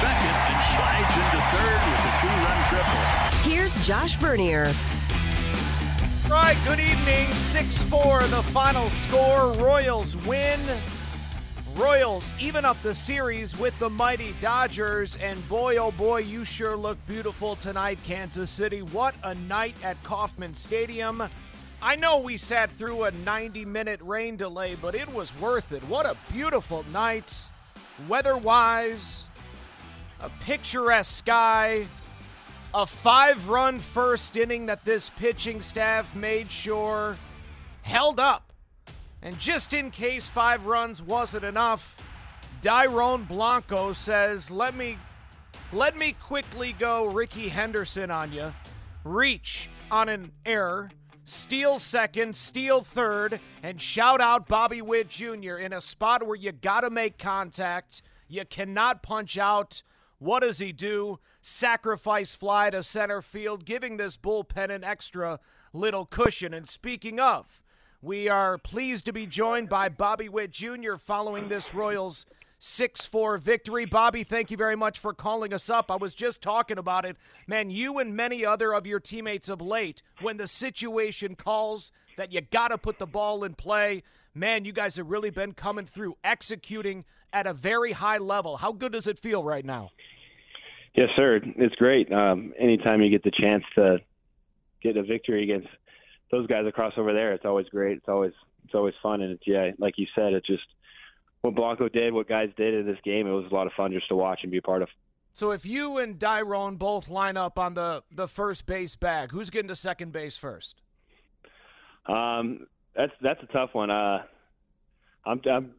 Stopping at second and slides into third with a two-run triple. Here's Josh Vernier. Right, good evening. 6 4, the final score. Royals win. Royals even up the series with the mighty Dodgers. And boy, oh boy, you sure look beautiful tonight, Kansas City. What a night at Kauffman Stadium. I know we sat through a 90 minute rain delay, but it was worth it. What a beautiful night, weather wise, a picturesque sky, a five run first inning that this pitching staff made sure held up. And just in case five runs wasn't enough, Dairon Blanco says, "Let me let me quickly go Rickey Henderson on you. Reach on an error, steal second, steal third, and shout out Bobby Witt Jr. in a spot where you got to make contact. You cannot punch out. What does he do? Sacrifice fly to center field, giving this bullpen an extra little cushion. And speaking of, we are pleased to be joined by Bobby Witt Jr. following this Royals 6 4 victory. Bobby, thank you very much for calling us up. I was just talking about it. Man, you and many other of your teammates of late, when the situation calls that you got to put the ball in play, man, you guys have really been coming through, executing at a very high level. How good does it feel right now? Yes, sir. It's great. Um, anytime you get the chance to get a victory against those guys across over there, it's always great. It's always it's always fun, and it's yeah, like you said, it's just what Blanco did, what guys did in this game. It was a lot of fun just to watch and be a part of. So if you and Dairon both line up on the the first base bag, who's getting to second base first? Um, that's that's a tough one. Uh, I'm I'm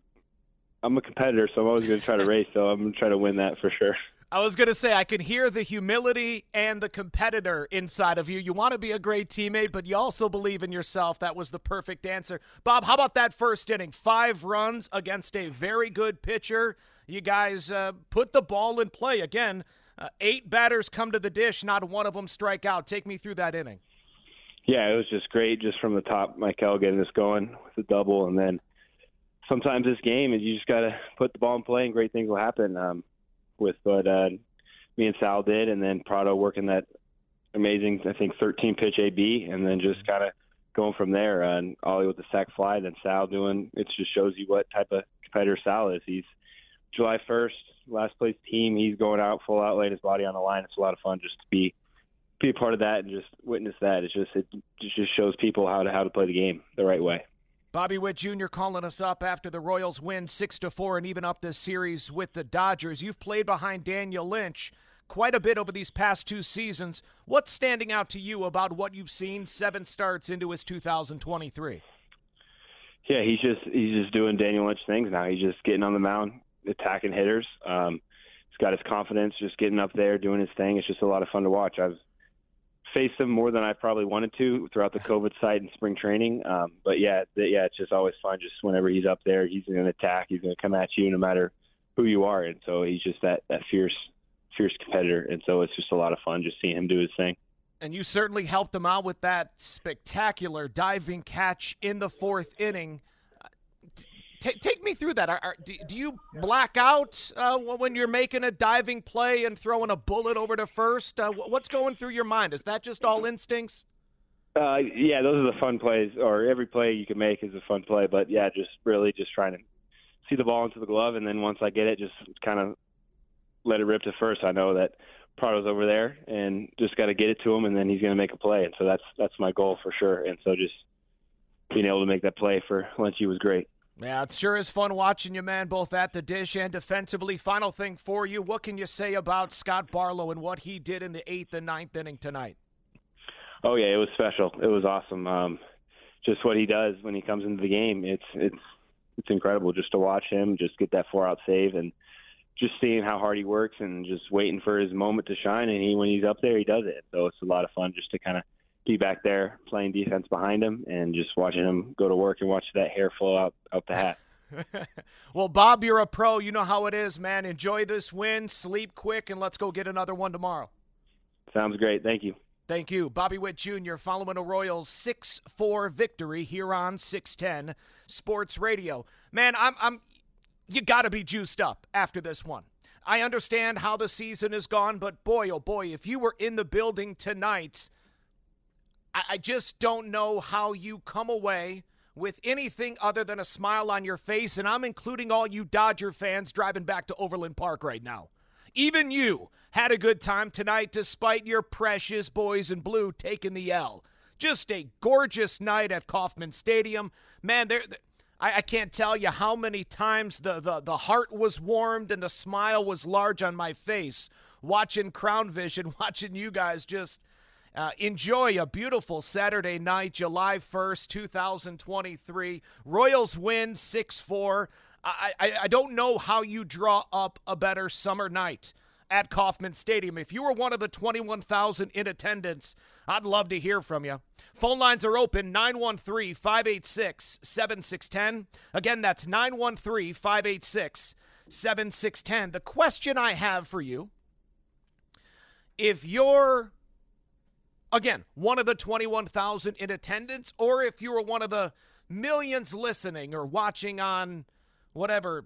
I'm a competitor, so I'm always going to try to race. So I'm going to try to win that for sure. I was going to say, I can hear the humility and the competitor inside of you. You want to be a great teammate, but you also believe in yourself. That was the perfect answer. Bob, how about that first inning? Five runs against a very good pitcher. You guys uh, put the ball in play. Again, uh, eight batters come to the dish, not one of them strike out. Take me through that inning. Yeah, it was just great just from the top. Maikel getting us going with a double, and then sometimes this game is you just got to put the ball in play, and great things will happen. Um, with what uh, me and Sal did, and then Pratto working that amazing, I think, 13 pitch AB, and then just kind of going from there. Uh, and Ollie with the sac fly, then Sal doing it just shows you what type of competitor Sal is. He's July 1st, last place team. He's going out full out, laying his body on the line. It's a lot of fun just to be be a part of that and just witness that. It's just it just shows people how to how to play the game the right way. Bobby Witt Jr. calling us up after the Royals win 6 to 4 and even up this series with the Dodgers. You've played behind Daniel Lynch quite a bit over these past two seasons. What's standing out to you about what you've seen seven starts into his 2023? Yeah, he's just he's just doing Daniel Lynch things now. He's just getting on the mound, attacking hitters. Um, he's got his confidence, just getting up there, doing his thing. It's just a lot of fun to watch. I've faced him more than I probably wanted to throughout the COVID site and spring training. Um, but yeah, the, yeah, it's just always fun. Just whenever he's up there, he's going to attack. He's going to come at you no matter who you are. And so he's just that that fierce, fierce competitor. And so it's just a lot of fun just seeing him do his thing. And you certainly helped him out with that spectacular diving catch in the fourth inning. T- take me through that. Are, are, do, do, you black out uh, when you're making a diving play and throwing a bullet over to first? Uh, what's going through your mind? Is that just all instincts? Uh, yeah, those are the fun plays, or every play you can make is a fun play. But yeah, just really just trying to see the ball into the glove, and then once I get it, just kind of let it rip to first. I know that Pratto's over there, and just got to get it to him, and then he's going to make a play. And so that's that's my goal for sure. And so just being able to make that play for Lynchy was great. Yeah, it sure is fun watching you, man, both at the dish and defensively. Final thing for you, what can you say about Scott Barlow and what he did in the eighth and ninth inning tonight? Oh yeah, it was special. It was awesome. Um, just what he does when he comes into the game, it's it's it's incredible just to watch him just get that four out save and just seeing how hard he works and just waiting for his moment to shine. And he, when he's up there, he does it. So it's a lot of fun just to kind of be back there playing defense behind him and just watching him go to work and watch that hair flow out out the hat. well, Bob, you're a pro. You know how it is, man. Enjoy this win, sleep quick, and let's go get another one tomorrow. Sounds great. Thank you. Thank you. Bobby Witt Jr. following a Royals 6 4 victory here on 610 Sports Radio. Man, I'm, I'm you got to be juiced up after this one. I understand how the season is gone, but boy, oh boy, if you were in the building tonight, I, I just don't know how you come away with anything other than a smile on your face, and I'm including all you Dodger fans driving back to Overland Park right now. Even you had a good time tonight despite your precious boys in blue taking the L. Just a gorgeous night at Kauffman Stadium. Man, there I, can't tell you how many times the, the, the heart was warmed and the smile was large on my face watching Crown Vision, watching you guys just uh, enjoy a beautiful Saturday night, July 1st, 2023. Royals win 6 4. I, I, I don't know how you draw up a better summer night at Kauffman Stadium. If you were one of the 21,000 in attendance, I'd love to hear from you. Phone lines are open 913 586 7610. Again, that's 913 586 7610. The question I have for you if you're, again, one of the 21,000 in attendance, or if you were one of the millions listening or watching on whatever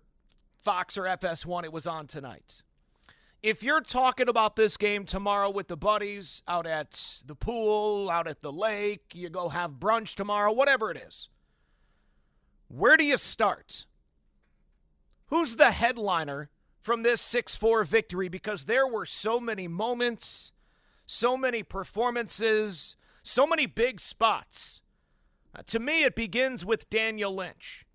Fox or FS1 it was on tonight. If you're talking about this game tomorrow with the buddies out at the pool, out at the lake, you go have brunch tomorrow, whatever it is, where do you start? Who's the headliner from this 6 4 victory? Because there were so many moments, so many performances, so many big spots. Uh, to me, it begins with Daniel Lynch.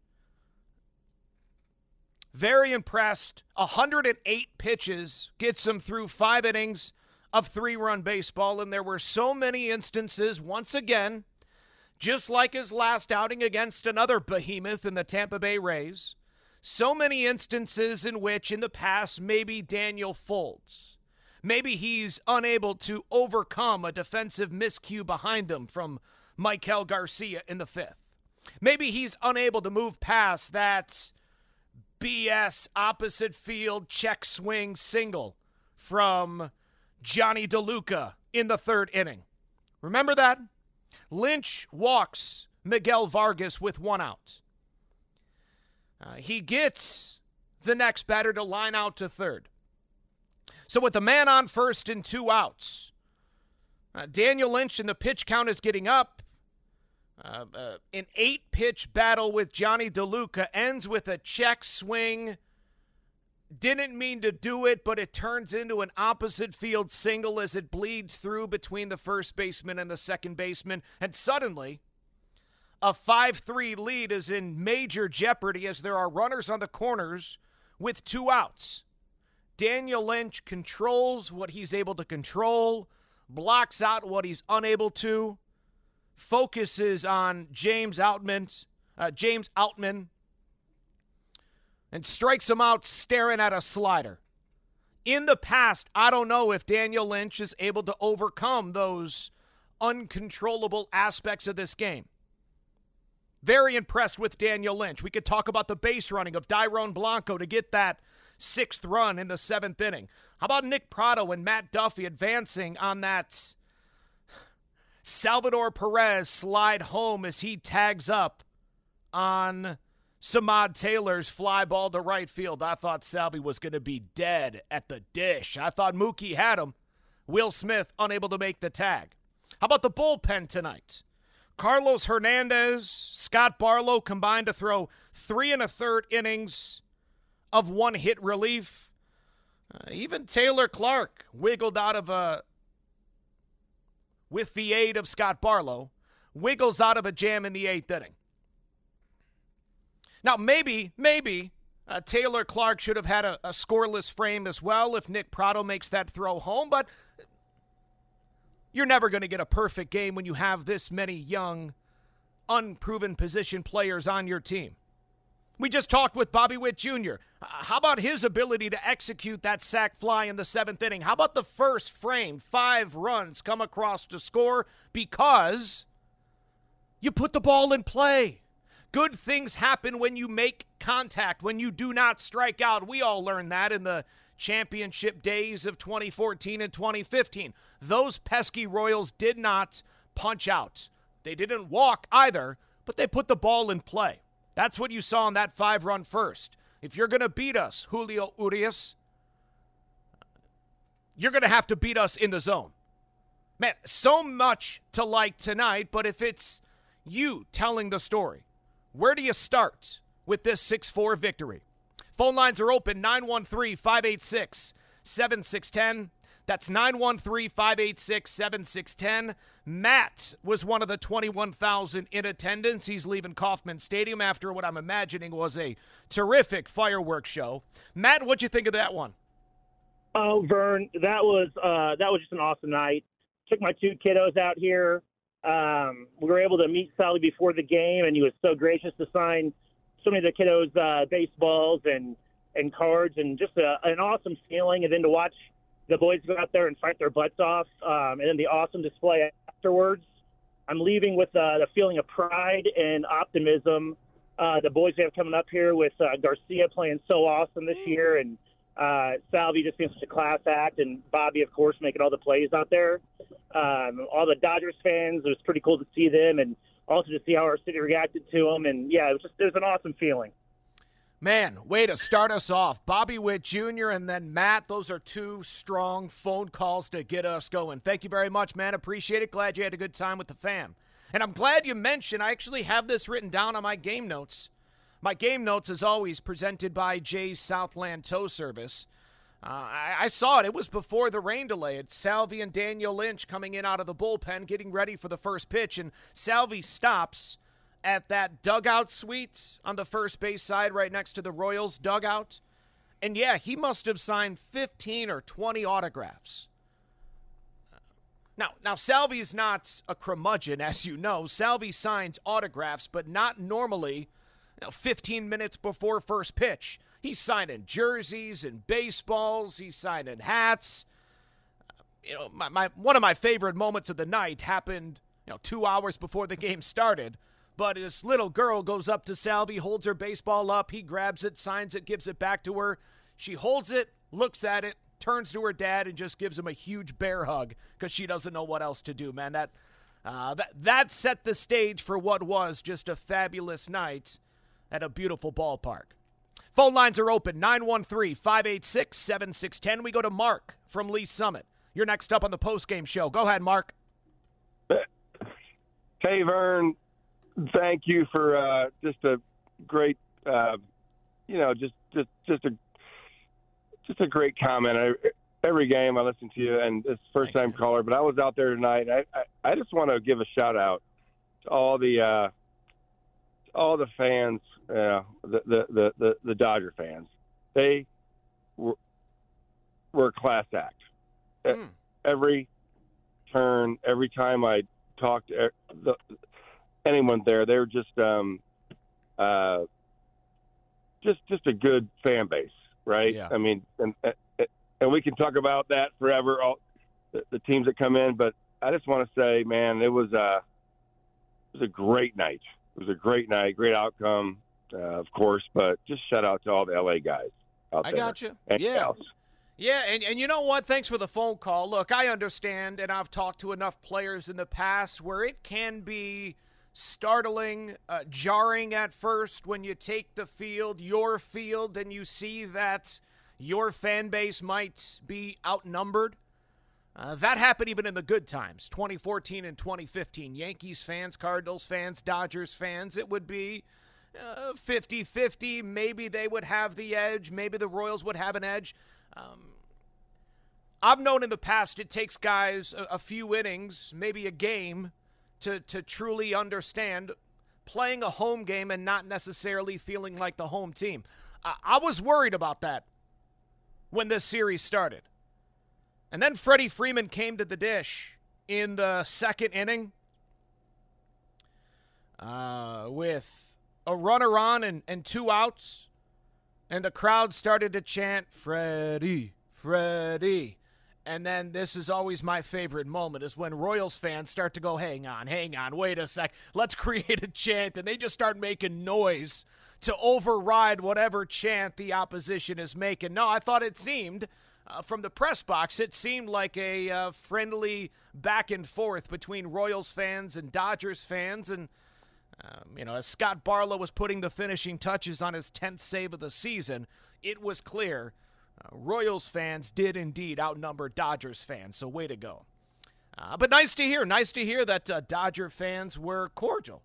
Very impressed. 108 pitches gets him through five innings of three run baseball. And there were so many instances, once again, just like his last outing against another behemoth in the Tampa Bay Rays, so many instances in which in the past maybe Daniel folds. Maybe he's unable to overcome a defensive miscue behind him from Maikel Garcia in the fifth. Maybe he's unable to move past that BS opposite field check swing single from Jonny DeLuca in the third inning. Remember that? Lynch walks Miguel Vargas with one out. Uh, he gets the next batter to line out to third. So with the man on first and two outs, uh, Daniel Lynch and the pitch count is getting up. Uh, uh, an eight pitch battle with Jonny DeLuca ends with a check swing. Didn't mean to do it, but it turns into an opposite field single as it bleeds through between the first baseman and the second baseman. And suddenly, a 5 3 lead is in major jeopardy as there are runners on the corners with two outs. Daniel Lynch controls what he's able to control, blocks out what he's unable to focuses on James Outman, uh, James Outman, and strikes him out staring at a slider. In the past, I don't know if Daniel Lynch is able to overcome those uncontrollable aspects of this game. Very impressed with Daniel Lynch. We could talk about the base running of Dairon Blanco to get that sixth run in the seventh inning. How about Nick Pratto and Matt Duffy advancing on that Salvador Perez slide home as he tags up on Samad Taylor's fly ball to right field. I thought Salvi was going to be dead at the dish. I thought Mookie had him. Will Smith unable to make the tag. How about the bullpen tonight? Carlos Hernandez, Scott Barlow combined to throw three and a third innings of one hit relief. Uh, even Taylor Clark wiggled out of a with the aid of Scott Barlow, wiggles out of a jam in the eighth inning. Now, maybe, maybe uh, Taylor Clark should have had a, a, scoreless frame as well if Nick Pratto makes that throw home, but you're never going to get a perfect game when you have this many young, unproven position players on your team. We just talked with Bobby Witt Jr. Uh, how about his ability to execute that sac fly in the seventh inning? How about the first frame, five runs come across to score because you put the ball in play. Good things happen when you make contact, when you do not strike out. We all learned that in the championship days of 2014 and 2015. Those pesky Royals did not punch out. They didn't walk either, but they put the ball in play. That's what you saw in that five run first. If you're going to beat us, Julio Urias, you're going to have to beat us in the zone. Man, so much to like tonight, but if it's you telling the story, where do you start with this 6 4 victory? Phone lines are open 913 586 7610. That's 913 586 7610. Matt was one of the 21,000 in attendance. He's leaving Kauffman Stadium after what I'm imagining was a terrific fireworks show. Matt, what'd you think of that one? Oh, Vern, that was uh, that was just an awesome night. Took my two kiddos out here. Um, we were able to meet Sally before the game, and he was so gracious to sign so many of the kiddos uh, baseballs and and cards, and just a, an awesome feeling. And then to watch the boys go out there and fight their butts off, um, and then the awesome display afterwards. I'm leaving with uh, the feeling of pride and optimism. Uh, the boys we have coming up here with uh, Garcia playing so awesome this year, and uh, Salvi just being such a class act, and Bobby, of course, making all the plays out there. Um, all the Dodgers fans, it was pretty cool to see them, and also to see how our city reacted to them. And yeah, it was just it was an awesome feeling. Man, way to start us off. Bobby Witt Jr. and then Matt. Those are two strong phone calls to get us going. Thank you very much, man. Appreciate it. Glad you had a good time with the fam. And I'm glad you mentioned, I actually have this written down on my game notes. My game notes, as always, presented by Jay's Southland Tow Service. Uh, I, I, saw it. It was before the rain delay. It's Salvi and Daniel Lynch coming in out of the bullpen, getting ready for the first pitch, and Salvi stops at that dugout suite on the first base side, right next to the Royals dugout. And yeah, he must have signed 15 or 20 autographs. Now, now Salvi's not a curmudgeon, as you know. Salvi signs autographs, but not normally you know, 15 minutes before first pitch. He's signing jerseys and baseballs. He's signing hats. You know, my, my one of my favorite moments of the night happened, you know, two hours before the game started. But this little girl goes up to Salvi, holds her baseball up. He grabs it, signs it, gives it back to her. She holds it, looks at it, turns to her dad, and just gives him a huge bear hug because she doesn't know what else to do. Man, that uh, that that set the stage for what was just a fabulous night at a beautiful ballpark. Phone lines are open 913 586 7610. We go to Mark from Lee Summit. You're next up on the postgame show. Go ahead, Mark. Hey, Vern. Thank you for uh, just a great, uh, you know, just just just a just a great comment. I, every game I listen to you, and it's first time caller, but I was out there tonight. I, I I just want to give a shout out to all the uh, all the fans, uh, the, the, the, the Dodger fans, they were, were a class act. Mm. Every turn, every time I talked the, anyone there, they were just, um, uh, just, just a good fan base, right? Yeah. I mean, and, and we can talk about that forever, all the, the teams that come in, but I just want to say, man, it was, uh, it was a great night it was a great night, great outcome, uh, of course. But just shout out to all the LA guys out I there. I got you. And yeah. Gals. Yeah, and, and you know what? Thanks for the phone call. Look, I understand, and I've talked to enough players in the past where it can be startling, uh, jarring at first when you take the field, your field, and you see that your fan base might be outnumbered. Uh, that happened even in the good times 2014 and 2015. Yankees fans, Cardinals fans, Dodgers fans. It would be 50 uh, 50. Maybe they would have the edge. Maybe the Royals would have an edge. Um, I've known in the past it takes guys a, a few innings, maybe a game, to, to truly understand playing a home game and not necessarily feeling like the home team. I, I was worried about that when this series started. And then Freddie Freeman came to the dish in the second inning uh, with a runner on and, and two outs, and the crowd started to chant, Freddie, Freddie. And then this is always my favorite moment is when Royals fans start to go, hang on, hang on, wait a sec, let's create a chant. And they just start making noise to override whatever chant the opposition is making. No, I thought it seemed uh, from the press box, it seemed like a uh, friendly back and forth between Royals fans and Dodgers fans. And, um, you know, as Scott Barlow was putting the finishing touches on his 10th save of the season, it was clear Royals fans did indeed outnumber Dodgers fans. So, way to go. Uh, but nice to hear. Nice to hear that uh, Dodger fans were cordial.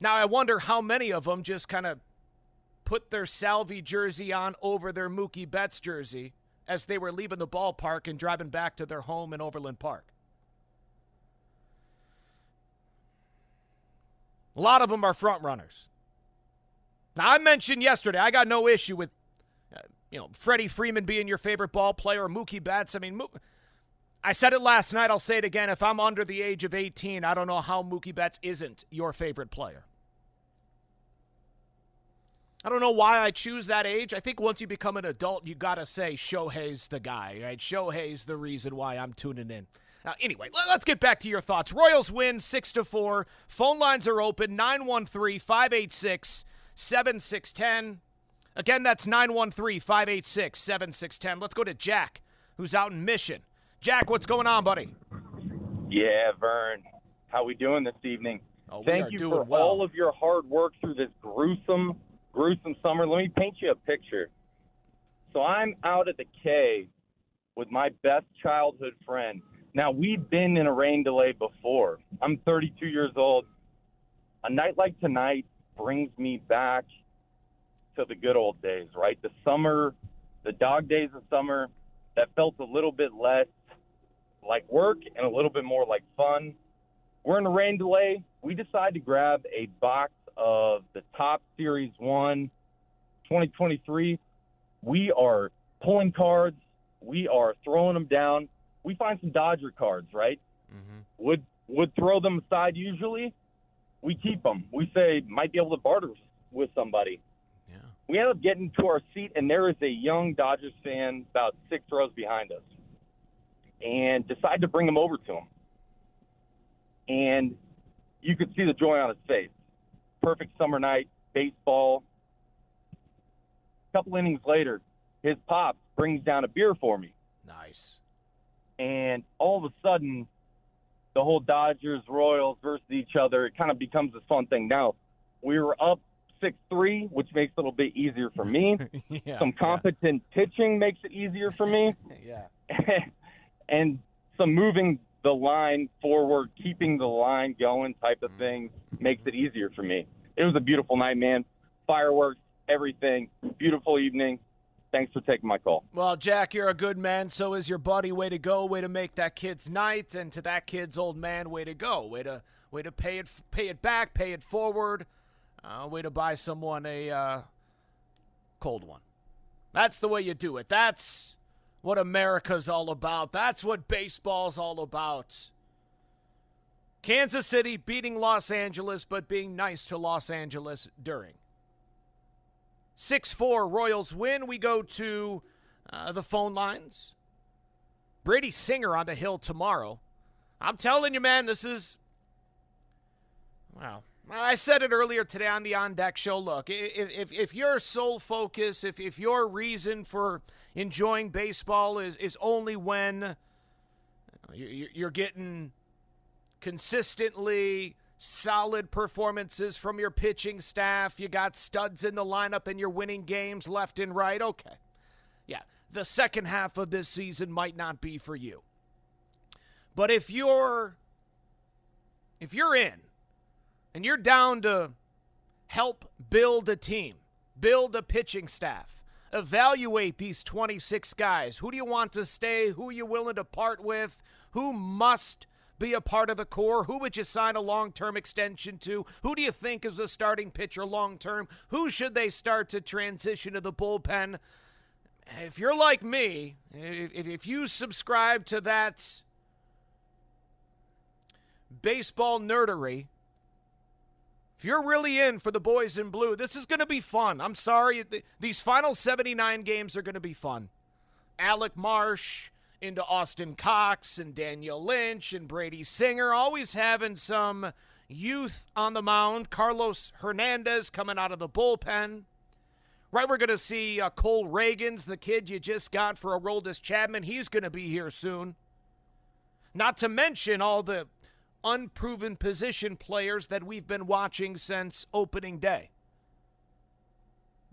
Now, I wonder how many of them just kind of put their Salvy jersey on over their Mookie Betts jersey as they were leaving the ballpark and driving back to their home in Overland Park. A lot of them are front runners. Now, I mentioned yesterday, I got no issue with, you know, Freddie Freeman being your favorite ball player Mookie Betts. I mean, Mo- I said it last night. I'll say it again. If I'm under the age of 18, I don't know how Mookie Betts isn't your favorite player. I don't know why I choose that age. I think once you become an adult, you got to say Shohei's the guy, right? Shohei's the reason why I'm tuning in. Uh, anyway, let's get back to your thoughts. Royals win 6 to 4. Phone lines are open 913-586-7610. Again, that's 913-586-7610. Let's go to Jack, who's out in Mission. Jack, what's going on, buddy? Yeah, Vern. How we doing this evening? Oh, Thank you for well. all of your hard work through this gruesome, gruesome summer. Let me paint you a picture. So I'm out at the K with my best childhood friend. Now we've been in a rain delay before. I'm 32 years old. A night like tonight brings me back to the good old days, right? The summer, the dog days of summer that felt a little bit less like work and a little bit more like fun. We're in a rain delay. We decide to grab a box of the Topps Series 1 2023. We are pulling cards. We are throwing them down. We find some Dodger cards, right? Mm-hmm. Would would throw them aside usually. We keep them. We say might be able to barter with somebody. We end up getting to our seat, and there is a young Dodgers fan about six rows behind us, and decide to bring him over to him. And you could see the joy on his face. Perfect summer night, baseball. A couple innings later, his pop brings down a beer for me Nice. and all of a sudden, the whole Dodgers Royals versus each other, it kind of becomes this fun thing. Now, we were up six three, which makes it a little bit easier for me. yeah. Some competent pitching makes it easier for me, Yeah. and some moving the line forward, keeping the line going type of mm-hmm. thing makes it easier for me. It was a beautiful night, man. Fireworks, everything. Beautiful evening. Thanks for taking my call. Well, Jack, you're a good man. So is your buddy. Way to go. Way to make that kid's night, and to that kid's old man, way to go. Way to way to pay it pay it back, pay it forward. Uh, way to buy someone a uh, cold one. That's the way you do it. That's what America's all about. That's what baseball's all about. Kansas City beating Los Angeles, but being nice to Los Angeles during. 6 4 Royals win. We go to uh, the phone lines. Brady Singer on the hill tomorrow. I'm telling you, man, this is. Wow. I said it earlier today on the On Deck show. Look, if, if, if your sole focus, if, if your reason for enjoying baseball is, is only when you- you're getting consistently solid performances from your pitching staff. You got studs in the lineup and you're winning games left and right. Okay. Yeah. The second half of this season might not be for you. But if you're if you're in and you're down to help build a team, build a pitching staff, evaluate these 26 guys. Who do you want to stay? Who are you willing to part with? Who must be a part of the core? Who would you sign a long term extension to? Who do you think is a starting pitcher long term? Who should they start to transition to the bullpen? If you're like me, if, if you subscribe to that baseball nerdery if you're really in for the boys in blue, this is going to be fun. I'm sorry. These final 79 games are going to be fun. Alec Marsh into Austin Cox and Daniel Lynch and Brady Singer, always having some youth on the mound. Carlos Hernandez coming out of the bullpen. Right, we're going to see uh, Cole Ragans, the kid you just got for Aroldis Chapman. He's going to be here soon. Not to mention all the unproven position players that we've been watching since opening day.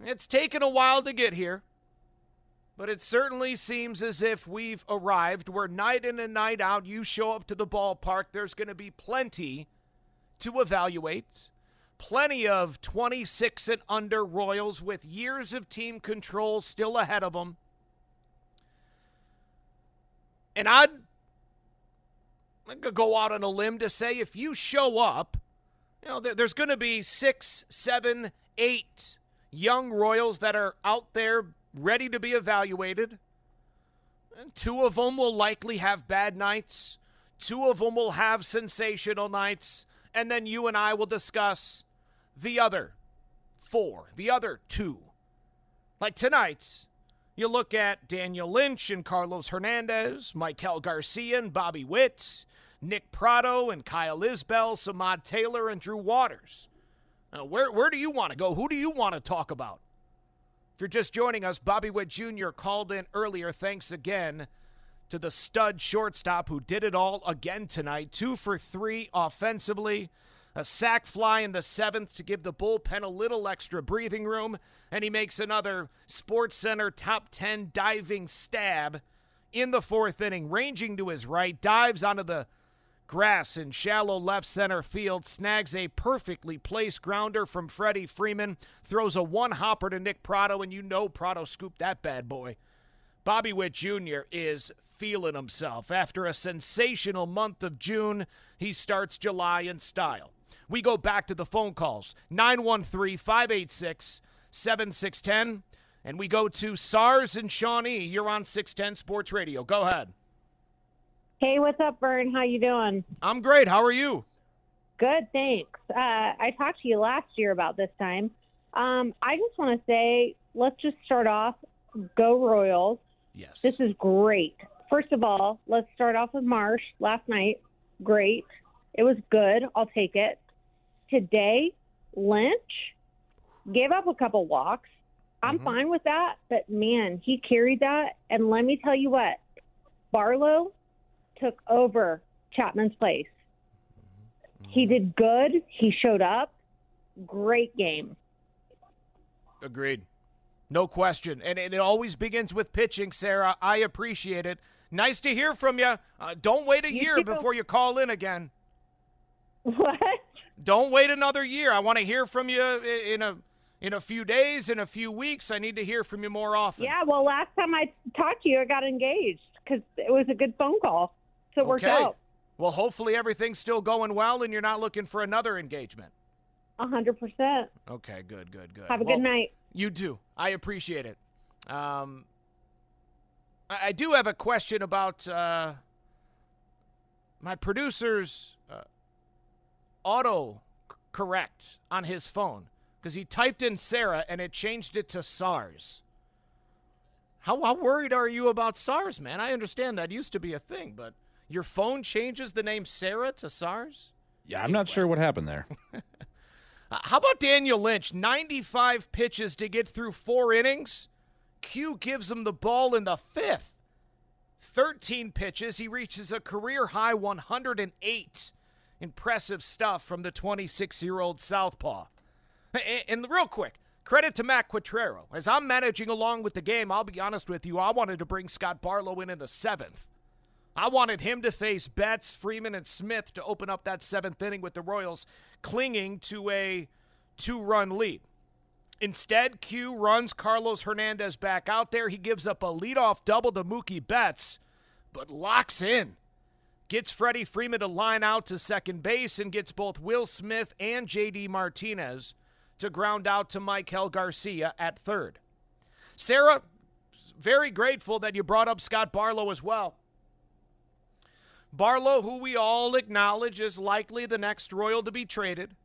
It's taken a while to get here, but it certainly seems as if we've arrived where night in and night out you show up to the ballpark, there's going to be plenty to evaluate. Plenty of 26 and under Royals with years of team control still ahead of them. And I'd go out on a limb to say if you show up, you know, there's going to be six, seven, eight young Royals that are out there ready to be evaluated. And two of them will likely have bad nights. Two of them will have sensational nights. And then you and I will discuss the other four, the other two. Like tonight's, you look at Daniel Lynch and Carlos Hernandez, Maikel Garcia and Bobby Witt, Nick Pratto and Kyle Isbel, Samad Taylor and Drew Waters. Now, where, where do you want to go? Who do you want to talk about? If you're just joining us, Bobby Witt Jr. called in earlier. Thanks again to the stud shortstop who did it all again tonight. Two for three offensively. A sac fly in the seventh to give the bullpen a little extra breathing room. And he makes another Sports Center top 10 diving stab in the fourth inning, ranging to his right, dives onto the Grass in shallow left center field snags a perfectly placed grounder from Freddie Freeman, throws a one hopper to Nick Pratto, and you know Pratto scooped that bad boy. Bobby Witt Jr. is feeling himself. After a sensational month of June, he starts July in style. We go back to the phone calls 913 586 7610, and we go to SARS and Shawnee. You're on 610 Sports Radio. Go ahead. Hey, what's up, Vern? How you doing? I'm great. How are you? Good, thanks. Uh, I talked to you last year about this time. Um, I just want to say, let's just start off. Go Royals. Yes. This is great. First of all, let's start off with Marsh last night. Great. It was good. I'll take it. Today, Lynch gave up a couple walks. I'm mm-hmm. fine with that, but man, he carried that. And let me tell you what, Barlow took over Chapman's place. He did good. He showed up. Great game. Agreed. No question. And it always begins with pitching, Sarah. I appreciate it. Nice to hear from you. Uh, don't wait a you year too. before you call in again. What? Don't wait another year. I want to hear from you in a in a few days, in a few weeks. I need to hear from you more often. Yeah, well, last time I talked to you, I got engaged because it was a good phone call. So it worked okay. out. Well, hopefully everything's still going well and you're not looking for another engagement. A hundred percent. Okay, good, good, good. Have a well, good night. You too. I appreciate it. Um, I, I do have a question about uh, my producer's uh, auto correct on his phone because he typed in Sarah and it changed it to SARS. How, how worried are you about SARS, man? I understand that used to be a thing, but your phone changes the name Sarah to SARS? Yeah, I'm anyway. not sure what happened there. Uh, how about Daniel Lynch? 95 pitches to get through four innings. Q gives him the ball in the fifth. 13 pitches. He reaches a career high 108. Impressive stuff from the 26 year old Southpaw. And real quick, credit to Matt Quatraro. As I'm managing along with the game, I'll be honest with you, I wanted to bring Scott Barlow in in the seventh. I wanted him to face Betts, Freeman, and Smith to open up that seventh inning with the Royals clinging to a two run lead. Instead, Q runs Carlos Hernandez back out there. He gives up a leadoff double to Mookie Betts, but locks in. Gets Freddie Freeman to line out to second base and gets both Will Smith and JD Martinez to ground out to Maikel Garcia at third. Sarah, very grateful that you brought up Scott Barlow as well. Barlow, who we all acknowledge is likely the next Royal to be traded.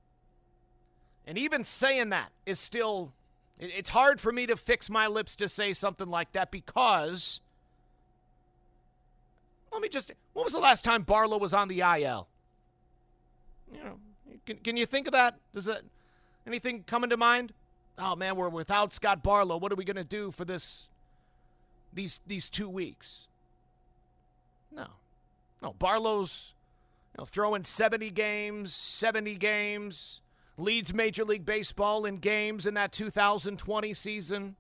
And even saying that is still, it's hard for me to fix my lips to say something like that because, let me just, when was the last time Barlow was on the IL? You know, can, can you think of that? Does that, anything come into mind? Oh man, we're without Scott Barlow. What are we going to do for this, these, these two weeks? No. No, Barlow's you know, throwing 70 games, 70 games, leads Major League Baseball in games in that 2020 season.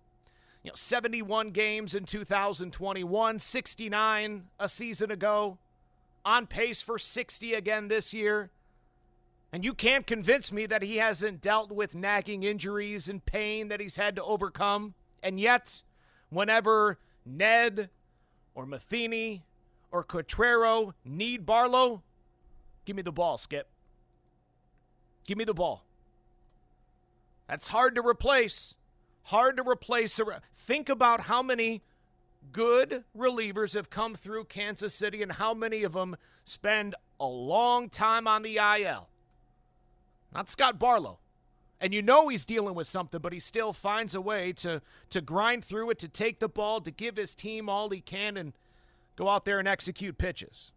You know, 71 games in 2021, 69 a season ago, on pace for 60 again this year. And you can't convince me that he hasn't dealt with nagging injuries and pain that he's had to overcome. And yet, whenever Ned or Matheny or Quatraro need Barlow, give me the ball, Skip. Give me the ball. That's hard to replace. Hard to replace. Think about how many good relievers have come through Kansas City and how many of them spend a long time on the IL. Not Scott Barlow. And you know he's dealing with something, but he still finds a way to to grind through it, to take the ball, to give his team all he can and go out there and execute pitches.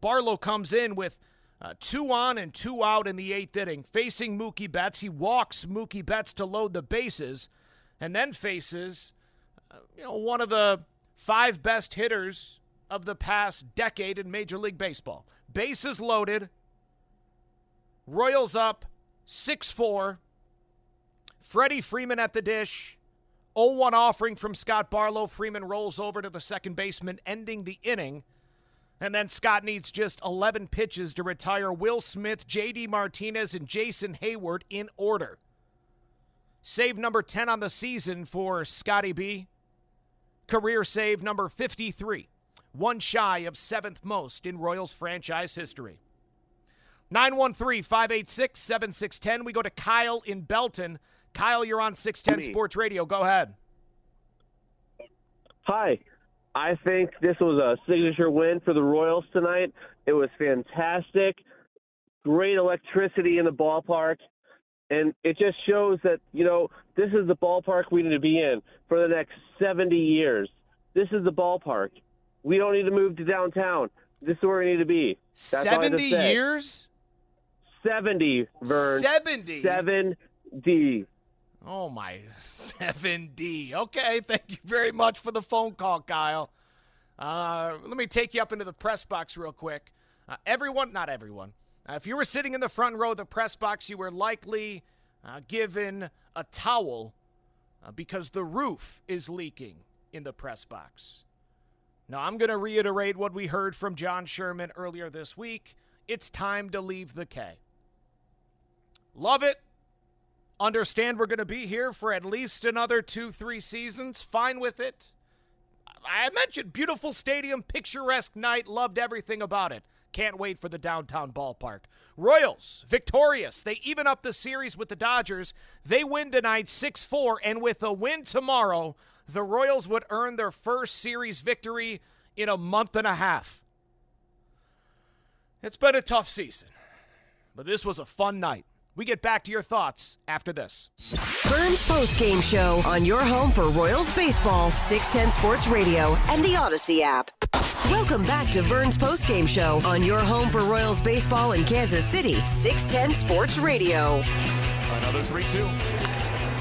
Barlow comes in with uh, two on and two out in the eighth inning, facing Mookie Betts. He walks Mookie Betts to load the bases, and then faces, uh, you know, one of the five best hitters of the past decade in Major League Baseball. Bases loaded. Royals up 6 4. Freddie Freeman at the dish. 0 1 offering from Scott Barlow. Freeman rolls over to the second baseman, ending the inning. And then Scott needs just 11 pitches to retire Will Smith, JD Martinez, and Jason Heyward in order. Save number 10 on the season for Scotty B. Career save number 53, one shy of seventh most in Royals franchise history. 913 586 7610. We go to Kyle in Belton. Kyle, you're on 610 Sports Radio. Go ahead. Hi. I think this was a signature win for the Royals tonight. It was fantastic. Great electricity in the ballpark. And it just shows that, you know, this is the ballpark we need to be in for the next 70 years. This is the ballpark. We don't need to move to downtown. This is where we need to be. That's 70 years? 70, Vern. 70? 7D. Oh, my 7D. Okay, thank you very much for the phone call, Kyle. Uh, let me take you up into the press box real quick. Uh, everyone, not everyone, uh, if you were sitting in the front row of the press box, you were likely uh, given a towel uh, because the roof is leaking in the press box. Now, I'm going to reiterate what we heard from John Sherman earlier this week. It's time to leave the K. Love it. Understand we're going to be here for at least another two, three seasons. Fine with it. I mentioned beautiful stadium, picturesque night, loved everything about it. Can't wait for the downtown ballpark. Royals, victorious. They even up the series with the Dodgers. They win tonight 6 4, and with a win tomorrow, the Royals would earn their first series victory in a month and a half. It's been a tough season, but this was a fun night. We get back to your thoughts after this. Vern's post game show on your home for Royals baseball, 610 Sports Radio, and the Audacy app. Welcome back to Vern's post game show on your home for Royals baseball in Kansas City, 610 Sports Radio. Another 3 2.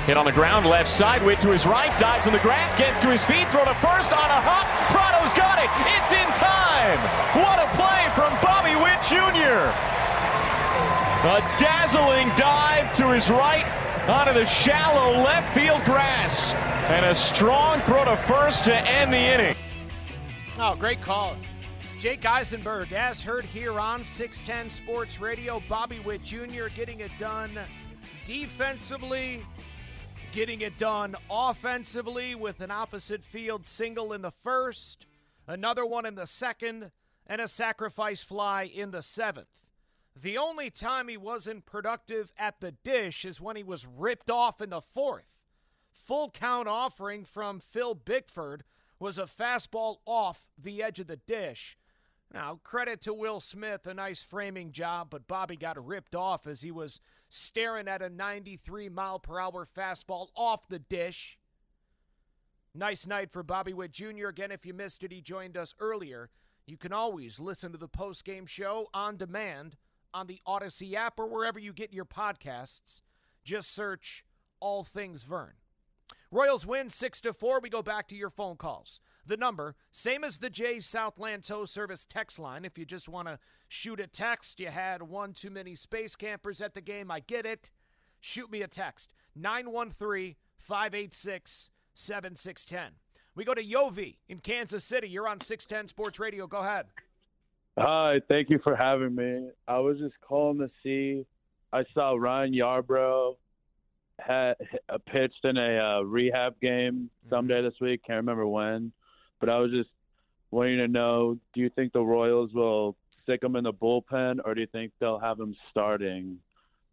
Hit on the ground, left side, Witt to his right, dives in the grass, gets to his feet, throw to first on a hop. Pratto's got it. It's in time. What a play from Bobby Witt Jr. A dazzling dive to his right onto the shallow left field grass. And a strong throw to first to end the inning. Oh, great call. Jake Eisenberg, as heard here on 610 Sports Radio, Bobby Witt Jr. getting it done defensively, getting it done offensively with an opposite field single in the first, another one in the second, and a sacrifice fly in the seventh. The only time he wasn't productive at the dish is when he was ripped off in the fourth. Full count offering from Phil Bickford was a fastball off the edge of the dish. Now, credit to Will Smith, a nice framing job, but Bobby got ripped off as he was staring at a 93 mile per hour fastball off the dish. Nice night for Bobby Witt Jr. Again, if you missed it, he joined us earlier. You can always listen to the post game show on demand on the Audacy app or wherever you get your podcasts. Just search All Things Vern. Royals win 6 to 4. We go back to your phone calls. The number, same as the Jay's Southland Tow Service text line. If you just want to shoot a text, you had one too many space campers at the game. I get it. Shoot me a text 913 586 7610. We go to Yovi in Kansas City. You're on 610 Sports Radio. Go ahead. Hi, thank you for having me. I was just calling to see. I saw Ryan Yarbrough had pitched in a uh, rehab game someday this week. Can't remember when, but I was just wanting to know: Do you think the Royals will stick him in the bullpen, or do you think they'll have him starting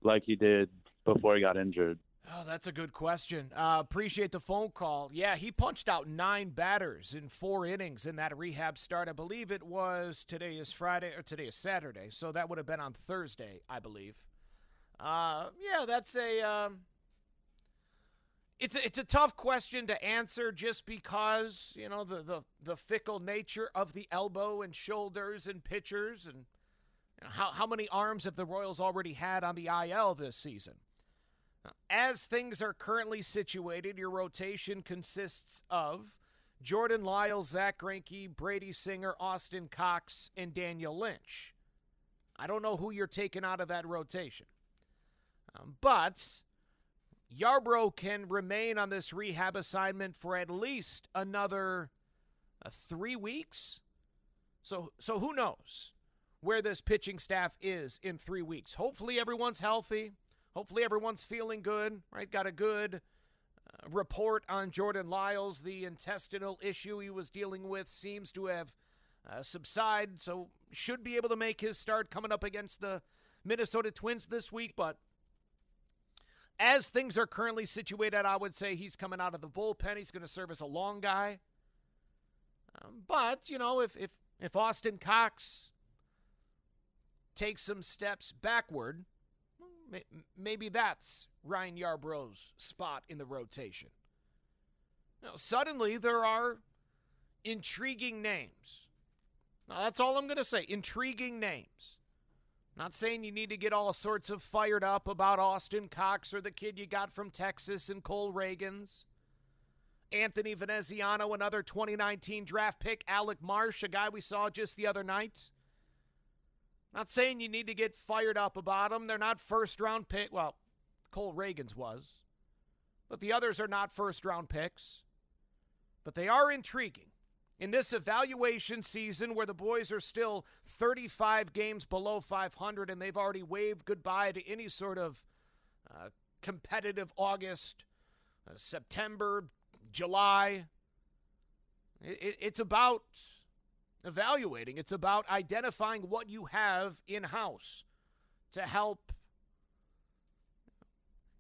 like he did before he got injured? Oh, that's a good question. Uh, appreciate the phone call. Yeah, he punched out nine batters in four innings in that rehab start. I believe it was today is Friday or today is Saturday, so that would have been on Thursday, I believe. Uh, yeah, that's a. Um, it's a, it's a tough question to answer just because you know the, the, the fickle nature of the elbow and shoulders and pitchers and you know, how how many arms have the Royals already had on the IL this season? As things are currently situated, your rotation consists of Jordan Lyles, Zack Greinke, Brady Singer, Austin Cox, and Daniel Lynch. I don't know who you're taking out of that rotation. Um, but Yarbrough can remain on this rehab assignment for at least another uh, three weeks. So, so who knows where this pitching staff is in three weeks? Hopefully, everyone's healthy. Hopefully, everyone's feeling good. Right? Got a good uh, report on Jordan Lyles. The intestinal issue he was dealing with seems to have uh, subsided. So, should be able to make his start coming up against the Minnesota Twins this week. But as things are currently situated, I would say he's coming out of the bullpen. He's going to serve as a long guy. Um, but you know, if if if Austin Cox takes some steps backward, maybe that's Ryan Yarbrough's spot in the rotation. Now, suddenly there are intriguing names. Now, that's all I'm going to say. Intriguing names. Not saying you need to get all sorts of fired up about Austin Cox or the kid you got from Texas and Cole Ragans. Anthony Veneziano, another 2019 draft pick. Alec Marsh, a guy we saw just the other night. Not saying you need to get fired up about them. They're not first round pick. Well, Cole Ragans was. But the others are not first round picks. But they are intriguing in this evaluation season where the boys are still 35 games below 500 and they've already waved goodbye to any sort of uh, competitive August, uh, September, July. It, it's about evaluating, it's about identifying what you have in house to help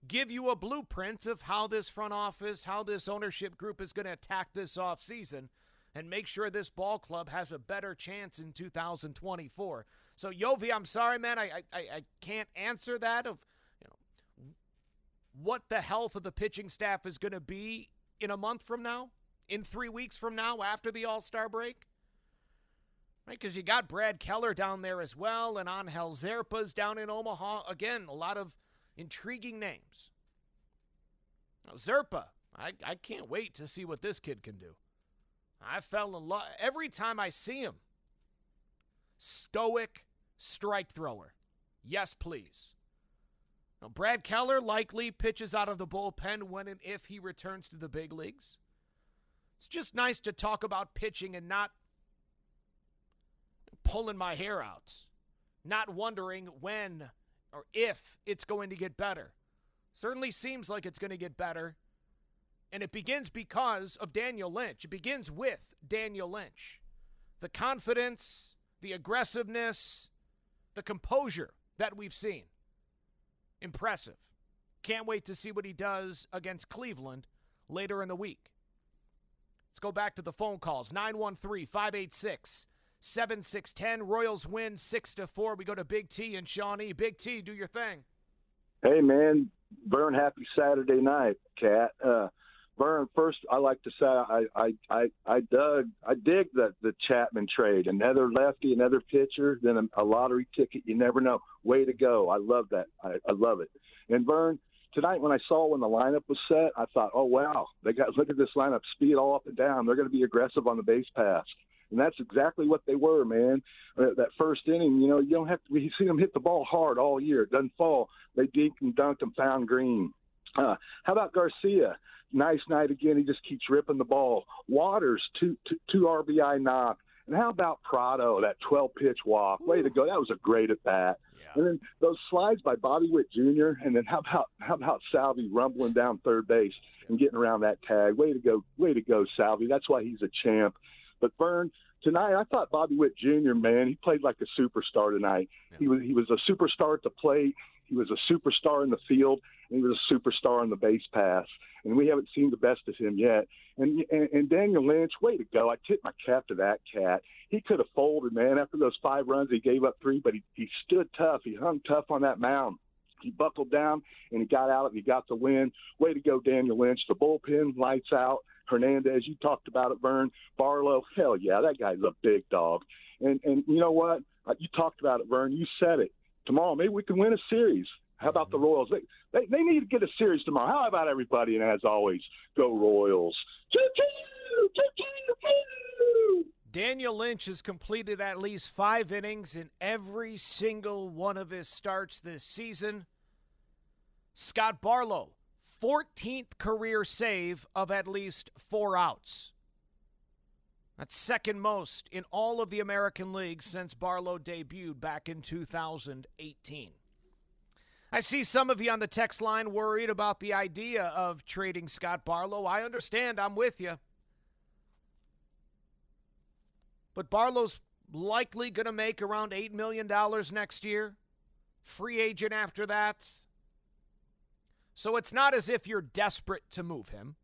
give you a blueprint of how this front office, how this ownership group is going to attack this offseason. season and make sure this ball club has a better chance in 2024. So, Yovi, I'm sorry, man, I, I, I can't answer that of you know what the health of the pitching staff is going to be in a month from now, in three weeks from now, after the All Star break. Right, because you got Brad Keller down there as well, and Angel Zerpa's down in Omaha. Again, a lot of intriguing names. Now, Zerpa, I, I can't wait to see what this kid can do. I fell in love every time I see him. Stoic strike thrower. Yes, please. Now, Brad Keller likely pitches out of the bullpen when and if he returns to the big leagues. It's just nice to talk about pitching and not pulling my hair out, not wondering when or if it's going to get better. Certainly seems like it's going to get better and it begins because of Daniel Lynch. It begins with Daniel Lynch. The confidence, the aggressiveness, the composure that we've seen. Impressive. Can't wait to see what he does against Cleveland later in the week. Let's go back to the phone calls 913 586 7610. Royals win 6 to 4. We go to Big T and Shawnee. Big T, do your thing. Hey, man. Vern, happy Saturday night, Cat. Uh, Vern, first I like to say I I I, I dug I dig the the Chapman trade. Another lefty, another pitcher, then a, a lottery ticket. You never know. Way to go! I love that. I, I love it. And Vern, tonight when I saw when the lineup was set, I thought, oh wow, they got look at this lineup, speed all up and down. They're going to be aggressive on the base pass. And that's exactly what they were, man. Uh, that first inning, you know, you don't have to. We see them hit the ball hard all year. It doesn't fall. They dinked and dunked and found green. Uh, how about Garcia? Nice night again. He just keeps ripping the ball. Waters, two, two, two RBI knock. And how about Pratto, that 12 pitch walk? Way to go. That was a great at bat. And then those slides by Bobby Witt Jr. And then how about how about Salvy rumbling down third base and getting around that tag? Way to go, way to go, Salvy. That's why he's a champ. But Vern, tonight I thought Bobby Witt Jr. Man, he played like a superstar tonight. Yeah. He was he was a superstar at the plate. He was a superstar in the field, and he was a superstar on the base pass. And we haven't seen the best of him yet. And and, and Daniel Lynch, way to go! I tip my cap to that cat. He could have folded, man. After those five runs, he gave up three, but he he stood tough. He hung tough on that mound. He buckled down and he got out. He got the win. Way to go, Daniel Lynch. The bullpen lights out. Hernandez, you talked about it, Vern. Barlow, hell yeah, that guy's a big dog. And and you know what? Uh, you talked about it, Vern. You said it tomorrow. Maybe we can win a series. How about the Royals? They, they they need to get a series tomorrow. How about everybody? And as always, go Royals. Daniel Lynch has completed at least five innings in every single one of his starts this season. Scott Barlow, 14th career save of at least four outs. That's second most in all of the American League since Barlow debuted back in 2018. I see some of you on the text line worried about the idea of trading Scott Barlow. I understand, I'm with you. But Barlow's likely going to make around $8 million next year. Free agent after that. So it's not as if you're desperate to move him.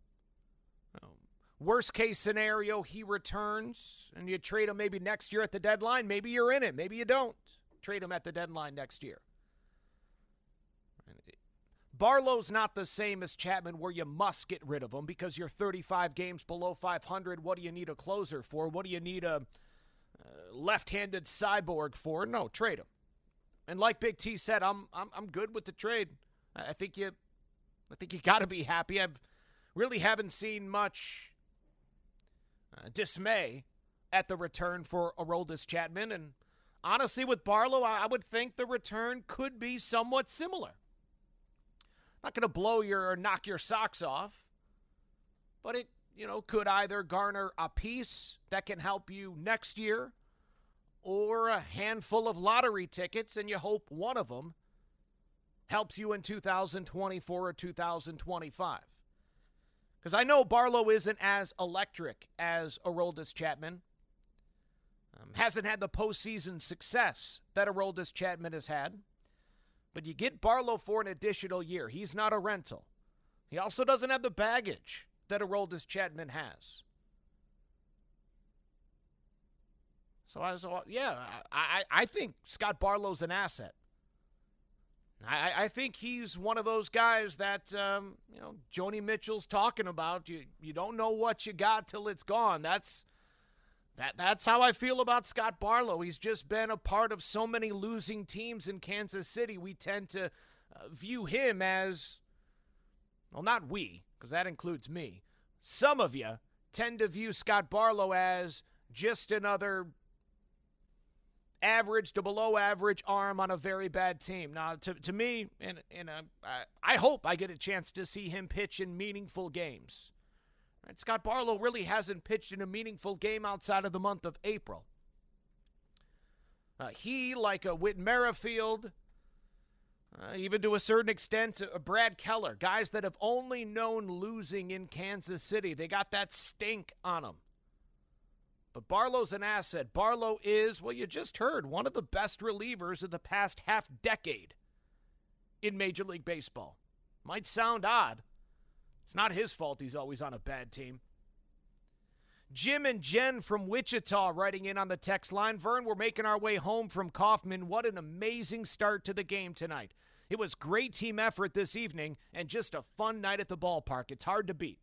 Worst case scenario, he returns and you trade him maybe next year at the deadline. Maybe you're in it. Maybe you don't. Trade him at the deadline next year. Barlow's not the same as Chapman where you must get rid of him because you're 35 games below 500. What do you need a closer for? What do you need a uh, left-handed cyborg for? No, trade him. And like Big T said, I'm I'm I'm good with the trade. I think you I think you got to be happy. I really haven't seen much uh, dismay at the return for Aroldis Chapman. And honestly, with Barlow, I would think the return could be somewhat similar. Not going to blow your or knock your socks off, but it you know could either garner a piece that can help you next year, or a handful of lottery tickets, and you hope one of them helps you in 2024 or 2025. Because I know Barlow isn't as electric as Aroldis Chapman. Um, hasn't had the postseason success that Aroldis Chapman has had. But you get Barlow for an additional year. He's not a rental. He also doesn't have the baggage that Aroldis Chapman has. So I was, yeah, I, I think Scott Barlow's an asset. I, I think he's one of those guys that um, you know Joni Mitchell's talking about. You you don't know what you got till it's gone. That's that that's how I feel about Scott Barlow. He's just been a part of so many losing teams in Kansas City. We tend to uh, view him as well, not we, because that includes me. Some of you tend to view Scott Barlow as just another average to below average arm on a very bad team. Now, to, to me, and, and uh, I hope I get a chance to see him pitch in meaningful games. Right? Scott Barlow really hasn't pitched in a meaningful game outside of the month of April. Uh, he, like a Whit Merrifield, uh, even to a certain extent, uh, Brad Keller, guys that have only known losing in Kansas City, they got that stink on them. But Barlow's an asset. Barlow is, well, you just heard, one of the best relievers of the past half decade in Major League Baseball. Might sound odd. It's not his fault he's always on a bad team. Jim and Jen from Wichita writing in on the text line. Vern, we're making our way home from Kauffman. What an amazing start to the game tonight. It was great team effort this evening and just a fun night at the ballpark. It's hard to beat.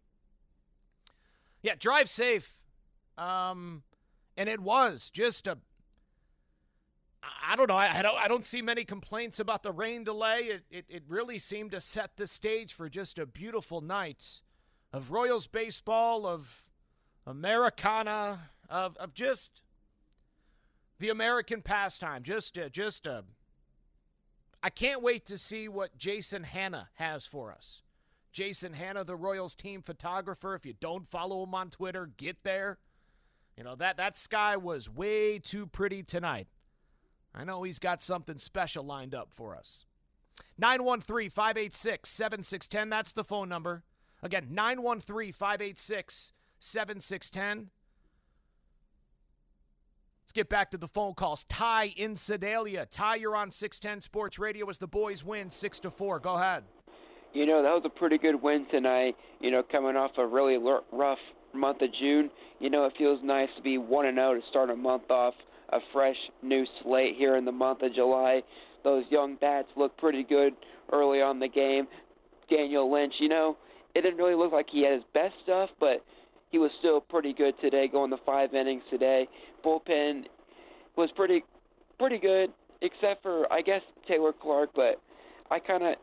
Yeah, drive safe. Um, and it was just a I don't know. I, don't. I don't see many complaints about the rain delay. It, it, it really seemed to set the stage for just a beautiful night of Royals baseball, of Americana, of of just the American pastime. Just just a. I can't wait to see what Jason Hanna has for us. Jason Hanna, the Royals team photographer. If you don't follow him on Twitter, get there. You know that that sky was way too pretty tonight. I know he's got something special lined up for us. 913 586 7610. That's the phone number. Again, 913 586 7610. Let's get back to the phone calls. Ty in Sedalia. Ty, you're on 610 Sports Radio as the boys win 6 to 4. Go ahead. You know, that was a pretty good win tonight. You know, coming off a really rough month of June. You know, it feels nice to be 1 and 0 to start a month off a fresh new slate here in the month of July. Those young bats look pretty good early on the game. Daniel Lynch, you know, it didn't really look like he had his best stuff, but he was still pretty good today, going the five innings today. Bullpen was pretty pretty good, except for I guess Taylor Clark, but I kind of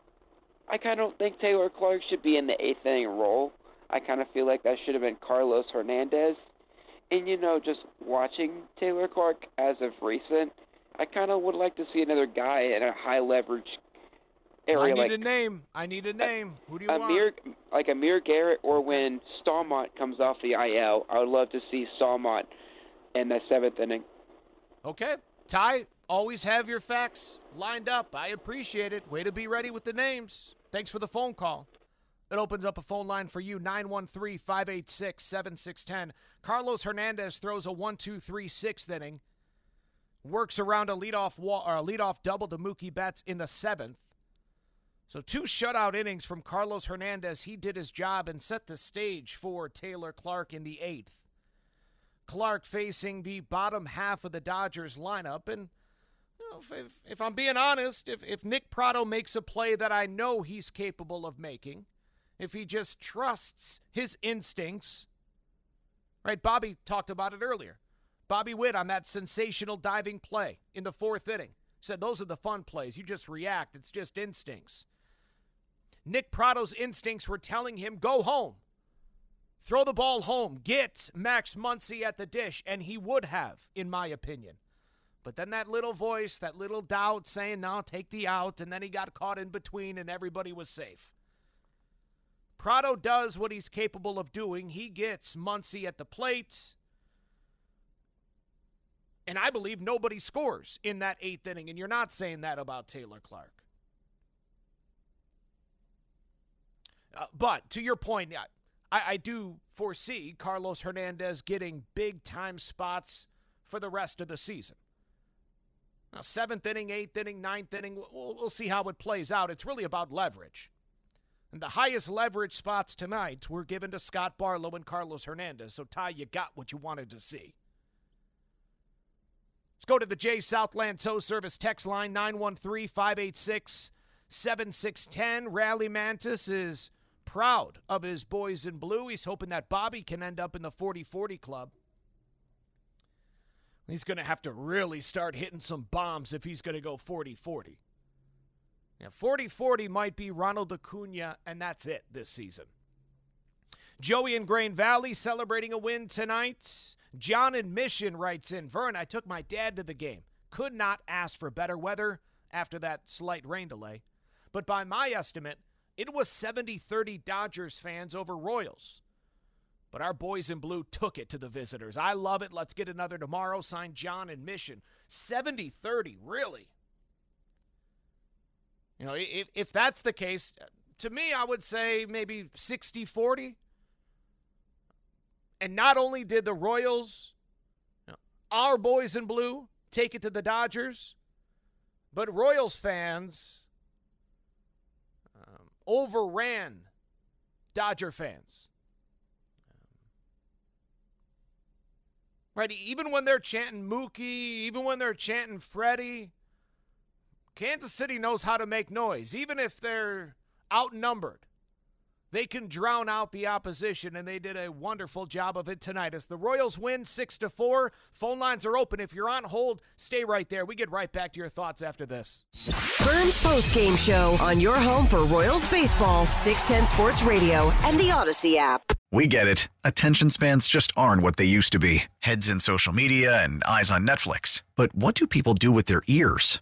I kind of don't think Taylor Clark should be in the eighth inning role. I kind of feel like that should have been Carlos Hernandez. And you know, just watching Taylor Clark as of recent, I kind of would like to see another guy in a high leverage area. I need like, a name. I need a name. Who do you Amir, want? Like Amir Garrett, or when Staumont comes off the IL, I would love to see Staumont in the seventh inning. Okay, Ty, always have your facts lined up. I appreciate it. Way to be ready with the names. Thanks for the phone call. It opens up a phone line for you 913 586 7610. Carlos Hernandez throws a 1 2 3 sixth inning, works around a leadoff, wall, or a leadoff double to Mookie Betts in the seventh. So, two shutout innings from Carlos Hernandez. He did his job and set the stage for Taylor Clark in the eighth. Clark facing the bottom half of the Dodgers lineup. And you know, if, if, if I'm being honest, if, if Nick Pratto makes a play that I know he's capable of making, if he just trusts his instincts. Right? Bobby talked about it earlier. Bobby Witt on that sensational diving play in the fourth inning said those are the fun plays. You just react, it's just instincts. Nick Pratto's instincts were telling him go home. Throw the ball home. Get Max Muncy at the dish. And he would have, in my opinion. But then that little voice, that little doubt saying, no, take the out. And then he got caught in between and everybody was safe. Pratto does what he's capable of doing. He gets Muncy at the plate. And I believe nobody scores in that eighth inning. And you're not saying that about Taylor Clark. Uh, but to your point, I, I do foresee Carlos Hernandez getting big time spots for the rest of the season. Now, seventh inning, eighth inning, ninth inning, we'll, we'll see how it plays out. It's really about leverage. And the highest leverage spots tonight were given to Scott Barlow and Carlos Hernandez. So, Ty, you got what you wanted to see. Let's go to the J Southland Tow Service text line 913 586 7610. Rally Mantis is proud of his boys in blue. He's hoping that Bobby can end up in the 40 40 club. He's going to have to really start hitting some bombs if he's going to go 40 40. Yeah, 40 40 might be Ronald Acuna, and that's it this season. Joey in Grain Valley celebrating a win tonight. John in Mission writes in Vern, I took my dad to the game. Could not ask for better weather after that slight rain delay. But by my estimate, it was 70 30 Dodgers fans over Royals. But our boys in blue took it to the visitors. I love it. Let's get another tomorrow. Signed John in Mission. 70 30, really? You know, if, if that's the case, to me, I would say maybe 60 40. And not only did the Royals, you know, our boys in blue, take it to the Dodgers, but Royals fans um, overran Dodger fans. right? Even when they're chanting Mookie, even when they're chanting Freddie, Kansas City knows how to make noise, even if they're outnumbered. They can drown out the opposition, and they did a wonderful job of it tonight. As the Royals win six to four, phone lines are open. If you're on hold, stay right there. We get right back to your thoughts after this. Vern's Post Game Show on your home for Royals baseball, 610 Sports Radio, and the Audacy app. We get it. Attention spans just aren't what they used to be heads in social media and eyes on Netflix. But what do people do with their ears?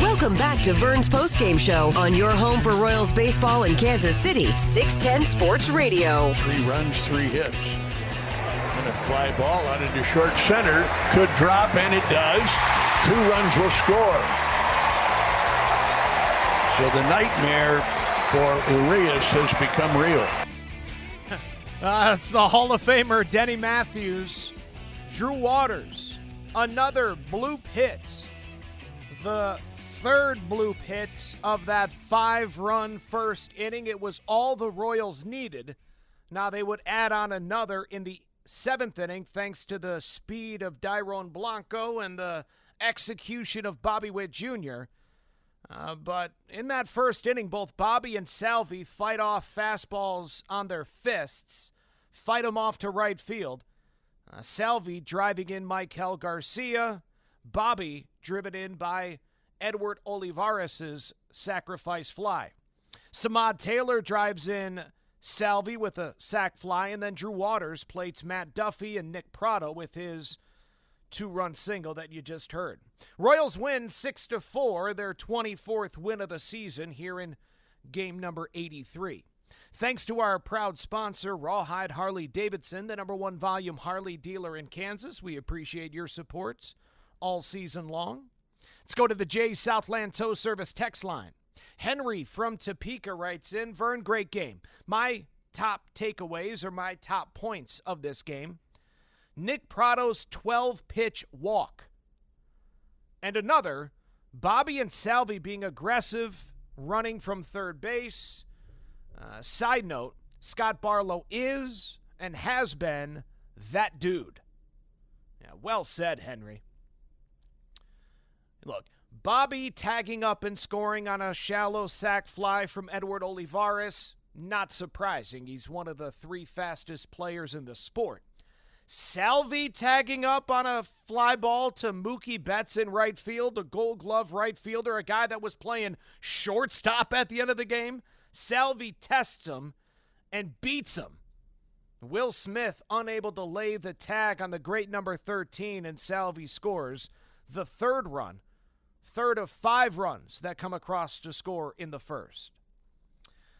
Welcome back to Vern's Post Game Show on your home for Royals baseball in Kansas City, 610 Sports Radio. Three runs, three hits. And a fly ball out into short center could drop, and it does. Two runs will score. So the nightmare for Urias has become real. Uh, it's the Hall of Famer Denny Matthews, Drew Waters, another bloop hit. The third bloop hit of that five run first inning. It was all the Royals needed. Now they would add on another in the seventh inning thanks to the speed of Dairon Blanco and the execution of Bobby Witt Jr. Uh, but in that first inning, both Bobby and Salvy fight off fastballs on their fists, fight them off to right field. Uh, Salvy driving in Maikel Garcia, Bobby driven in by Edward Olivares' sacrifice fly. Samad Taylor drives in Salvy with a sac fly, and then Drew Waters plates Matt Duffy and Nick Pratto with his two run single that you just heard. Royals win 6 to 4, their 24th win of the season here in game number 83. Thanks to our proud sponsor, Rawhide Harley Davidson, the number one volume Harley dealer in Kansas. We appreciate your supports all season long. Let's go to the J Southland Tow Service text line. Henry from Topeka writes in Vern, great game. My top takeaways or my top points of this game Nick Pratto's 12 pitch walk. And another, Bobby and Salvy being aggressive, running from third base. Uh, side note Scott Barlow is and has been that dude. Yeah, well said, Henry. Look, Bobby tagging up and scoring on a shallow sac fly from Edward Olivares, not surprising. He's one of the three fastest players in the sport. Salvy tagging up on a fly ball to Mookie Betts in right field, a gold glove right fielder, a guy that was playing shortstop at the end of the game. Salvy tests him and beats him. Will Smith unable to lay the tag on the great number 13, and Salvy scores the third run, third of five runs that come across to score in the first.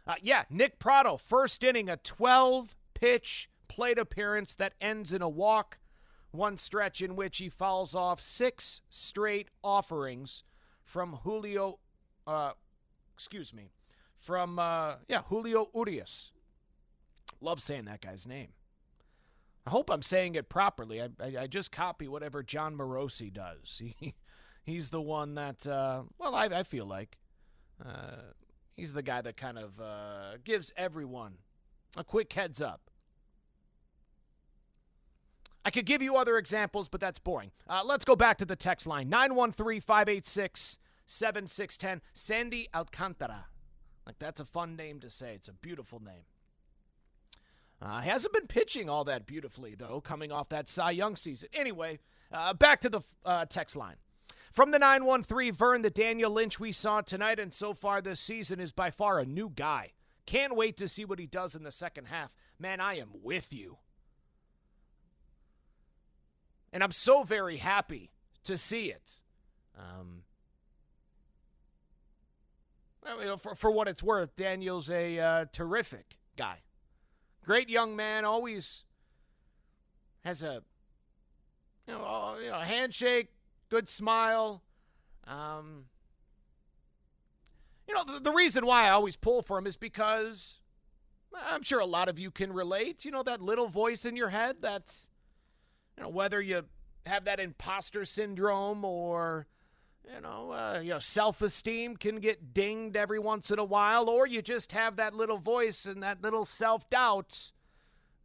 Uh, yeah, Nick Pratto, first inning, a 12 pitch plate appearance that ends in a walk, one stretch in which he fouls off six straight offerings from Julio, uh, excuse me, from, uh, yeah, Julio Urias. Love saying that guy's name. I hope I'm saying it properly. I, I, I just copy whatever Jon Morosi does. He, he's the one that, uh, well, I, I feel like uh, he's the guy that kind of uh, gives everyone a quick heads up. I could give you other examples, but that's boring. Uh, let's go back to the text line 913 586 7610. Sandy Alcantara. Like, that's a fun name to say. It's a beautiful name. Uh, hasn't been pitching all that beautifully, though, coming off that Cy Young season. Anyway, uh, back to the uh, text line. From the 913, Vern, the Daniel Lynch we saw tonight and so far this season is by far a new guy. Can't wait to see what he does in the second half. Man, I am with you. And I'm so very happy to see it. Um, mean, for, for what it's worth, Daniel's a uh, terrific guy. Great young man, always has a you know, know handshake, good smile. Um, you know, the, the reason why I always pull for him is because I'm sure a lot of you can relate. You know, that little voice in your head that's, you know, whether you have that imposter syndrome or, you know, uh, you know, self-esteem can get dinged every once in a while, or you just have that little voice and that little self-doubt.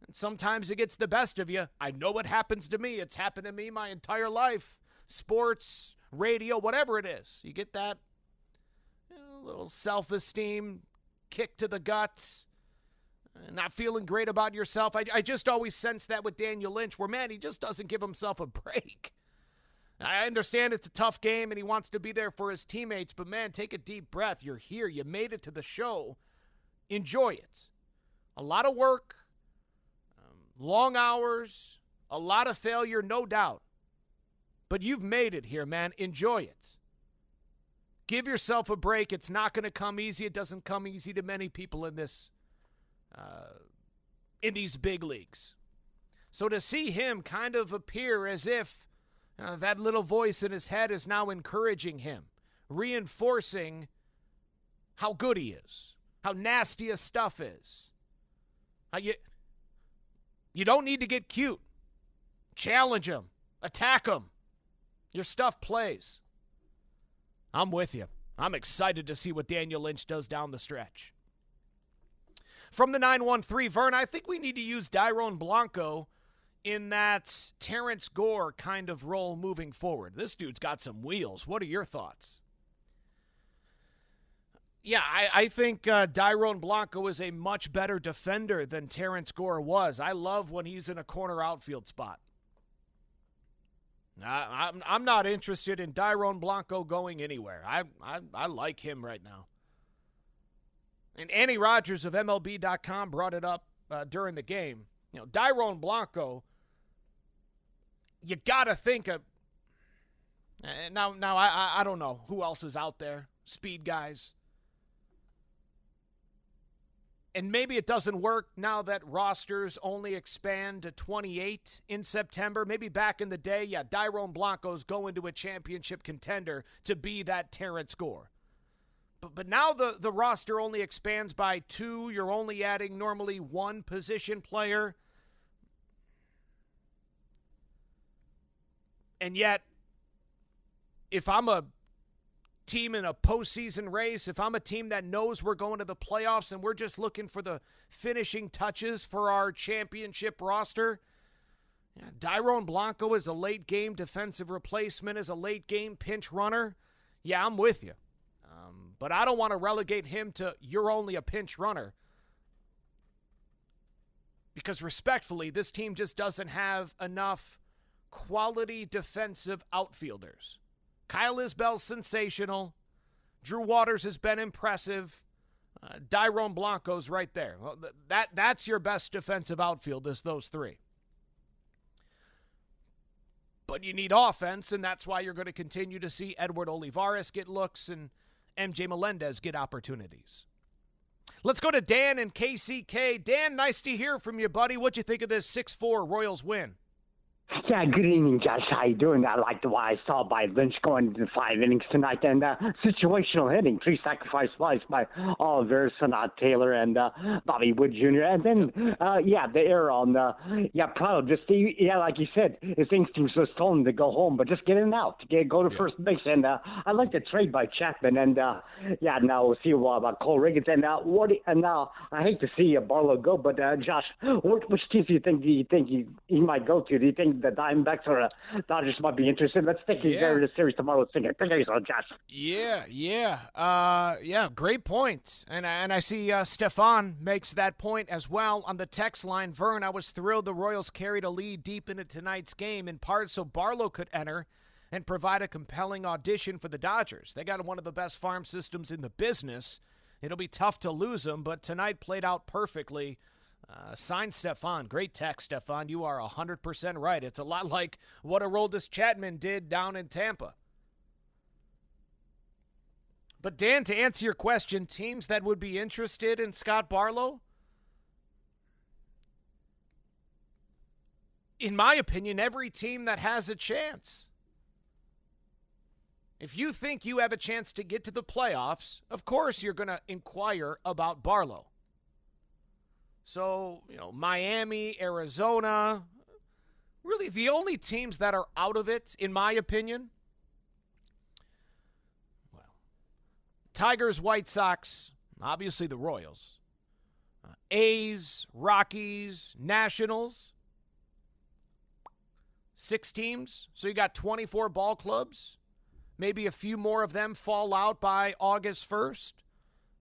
And sometimes it gets the best of you. I know what happens to me. It's happened to me my entire life. Sports, radio, whatever it is. You get that you know, little self-esteem kick to the guts not feeling great about yourself. I, I just always sense that with Daniel Lynch, where, man, he just doesn't give himself a break. I understand it's a tough game and he wants to be there for his teammates, but man, take a deep breath. You're here. You made it to the show. Enjoy it. A lot of work, um, long hours, a lot of failure, no doubt. But you've made it here, man. Enjoy it. Give yourself a break. It's not going to come easy. It doesn't come easy to many people in this uh, in these big leagues. So to see him kind of appear as if uh, that little voice in his head is now encouraging him, reinforcing how good he is, how nasty his stuff is. How you you don't need to get cute. Challenge him, attack him. Your stuff plays. I'm with you. I'm excited to see what Daniel Lynch does down the stretch. From the 913, Vern, I think we need to use Dairon Blanco in that Terrence Gore kind of role moving forward. This dude's got some wheels. What are your thoughts? Yeah, I, I think uh, Dairon Blanco is a much better defender than Terrence Gore was. I love when he's in a corner outfield spot. I, I'm, I'm not interested in Dairon Blanco going anywhere. I, I, I like him right now. And Annie Rogers of MLB.com brought it up uh, during the game. You know, Dairon Blanco, you got to think of. Uh, now, now I, I don't know who else is out there, speed guys. And maybe it doesn't work now that rosters only expand to 28 in September. Maybe back in the day, yeah, Dairon Blanco's going to a championship contender to be that Terrence Gore. But, but now the, the roster only expands by two. You're only adding normally one position player. And yet, if I'm a team in a postseason race, if I'm a team that knows we're going to the playoffs and we're just looking for the finishing touches for our championship roster, yeah, Dairon Blanco is a late game defensive replacement, as a late game pinch runner. Yeah, I'm with you. Um, but I don't want to relegate him to you're only a pinch runner. Because respectfully, this team just doesn't have enough quality defensive outfielders. Kyle Isbel's sensational. Drew Waters has been impressive. Uh, Dairon Blanco's right there. Well, th- that that's your best defensive outfield is those three. But you need offense, and that's why you're going to continue to see Edward Olivares get looks and MJ Melendez get opportunities. Let's go to Dan and KCK. Dan, nice to hear from you, buddy. What'd you think of this 6 4 Royals win? Yeah, good evening, Josh. How you doing? I like the way I saw by Lynch going into five innings tonight, and uh, situational hitting, three sacrifice flies by Oliver, Sonat Taylor, and uh, Bobby Wood Jr. And then, uh, yeah, the error on the yeah, Pratto. Just yeah, like you said, his instincts was told him to go home, but just get in and out, to get go to yeah. first base. And uh, I like the trade by Chapman, and uh, yeah, now we'll see what about Cole Riggins. And uh, what? And now I hate to see uh, Barlow go, but uh, Josh, what, which teams do you think do you think he, he might go to? Do you think the Diamondbacks or uh, Dodgers might be interested. Let's take yeah. the series tomorrow. Take care, Josh. Yeah, yeah, uh, yeah. Great point. And and I see uh, Stefan makes that point as well on the text line. Vern, I was thrilled the Royals carried a lead deep into tonight's game, in part so Barlow could enter and provide a compelling audition for the Dodgers. They got one of the best farm systems in the business. It'll be tough to lose them, but tonight played out perfectly uh, sign Stefan. Great text, Stefan. You are 100% right. It's a lot like what Aroldis Chapman did down in Tampa. But, Dan, to answer your question, teams that would be interested in Scott Barlow, in my opinion, every team that has a chance. If you think you have a chance to get to the playoffs, of course you're going to inquire about Barlow. So, you know, Miami, Arizona, really the only teams that are out of it, in my opinion. Well, Tigers, White Sox, obviously the Royals, uh, A's, Rockies, Nationals. Six teams. So you got 24 ball clubs. Maybe a few more of them fall out by August 1st.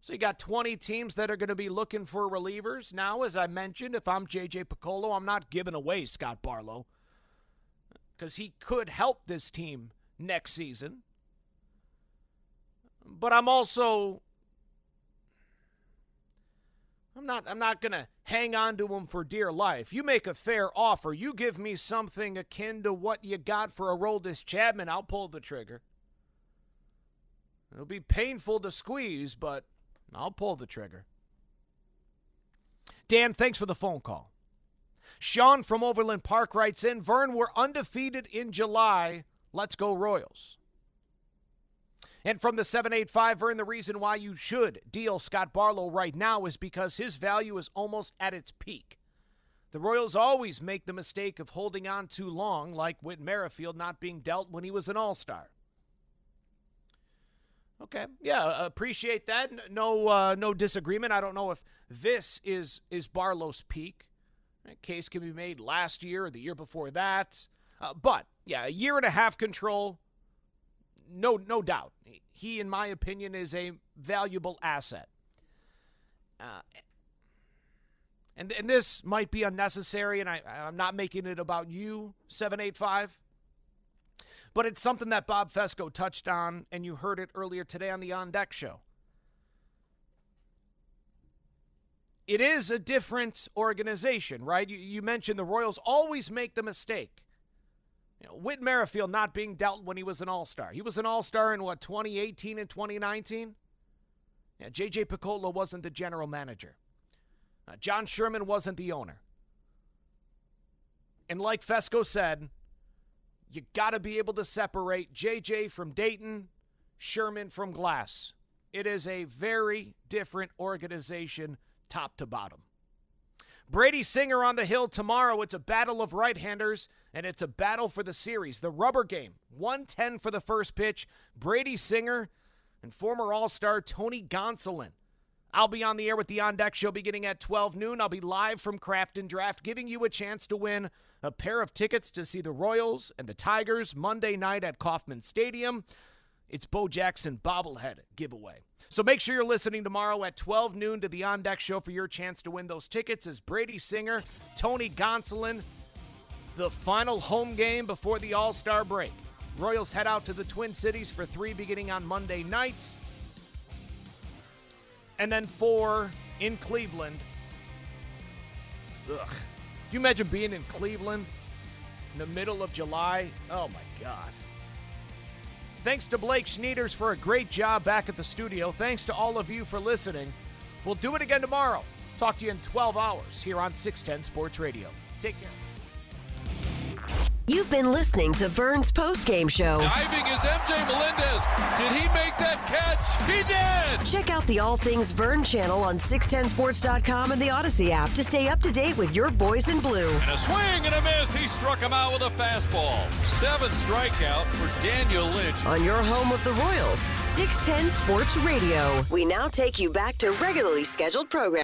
So you got 20 teams that are going to be looking for relievers. Now, as I mentioned, if I'm JJ Picollo, I'm not giving away Scott Barlow because he could help this team next season. But I'm also I'm not I'm not going to hang on to him for dear life. You make a fair offer, you give me something akin to what you got for a Aroldis Chapman, I'll pull the trigger. It'll be painful to squeeze, but I'll pull the trigger. Dan, thanks for the phone call. Sean from Overland Park writes in Vern, we're undefeated in July. Let's go, Royals. And from the 785, Vern, the reason why you should deal Scott Barlow right now is because his value is almost at its peak. The Royals always make the mistake of holding on too long, like Whit Merrifield not being dealt when he was an all star. Okay. Yeah, appreciate that. No, uh, no disagreement. I don't know if this is is Barlow's peak. Case can be made last year or the year before that. Uh, but yeah, a year and a half control. No, no doubt. He, in my opinion, is a valuable asset. Uh, and and this might be unnecessary, and I, I'm not making it about you. Seven eight five. But it's something that Bob Fescoe touched on, and you heard it earlier today on the On Deck show. It is a different organization, right? You, you mentioned the Royals always make the mistake. You know, Whit Merrifield not being dealt when he was an All Star. He was an All Star in what 2018 and 2019. Yeah, J.J. Picollo wasn't the general manager. Uh, John Sherman wasn't the owner. And like Fescoe said, you got to be able to separate JJ from Dayton, Sherman from Glass. It is a very different organization, top to bottom. Brady Singer on the hill tomorrow. It's a battle of right handers, and it's a battle for the series. The rubber game 110 for the first pitch. Brady Singer and former All Star Tony Gonsolin. I'll be on the air with the On Deck Show beginning at 12 noon. I'll be live from Craft and Draft, giving you a chance to win a pair of tickets to see the Royals and the Tigers Monday night at Kauffman Stadium. It's Bo Jackson bobblehead giveaway. So make sure you're listening tomorrow at 12 noon to the On Deck Show for your chance to win those tickets as Brady Singer, Tony Gonsolin, the final home game before the All Star break. Royals head out to the Twin Cities for three beginning on Monday night and then four in Cleveland. Ugh. Can you imagine being in Cleveland in the middle of July? Oh my God. Thanks to Blake Schneiders for a great job back at the studio. Thanks to all of you for listening. We'll do it again tomorrow. Talk to you in 12 hours here on 610 Sports Radio. Take care. You've been listening to Vern's postgame show. Diving is MJ Melendez. Did he make that catch? He did! Check out the All Things Vern channel on 610sports.com and the Audacy app to stay up to date with your boys in blue. And a swing and a miss. He struck him out with a fastball. Seventh strikeout for Daniel Lynch. On your home of the Royals, 610 Sports Radio. We now take you back to regularly scheduled programs.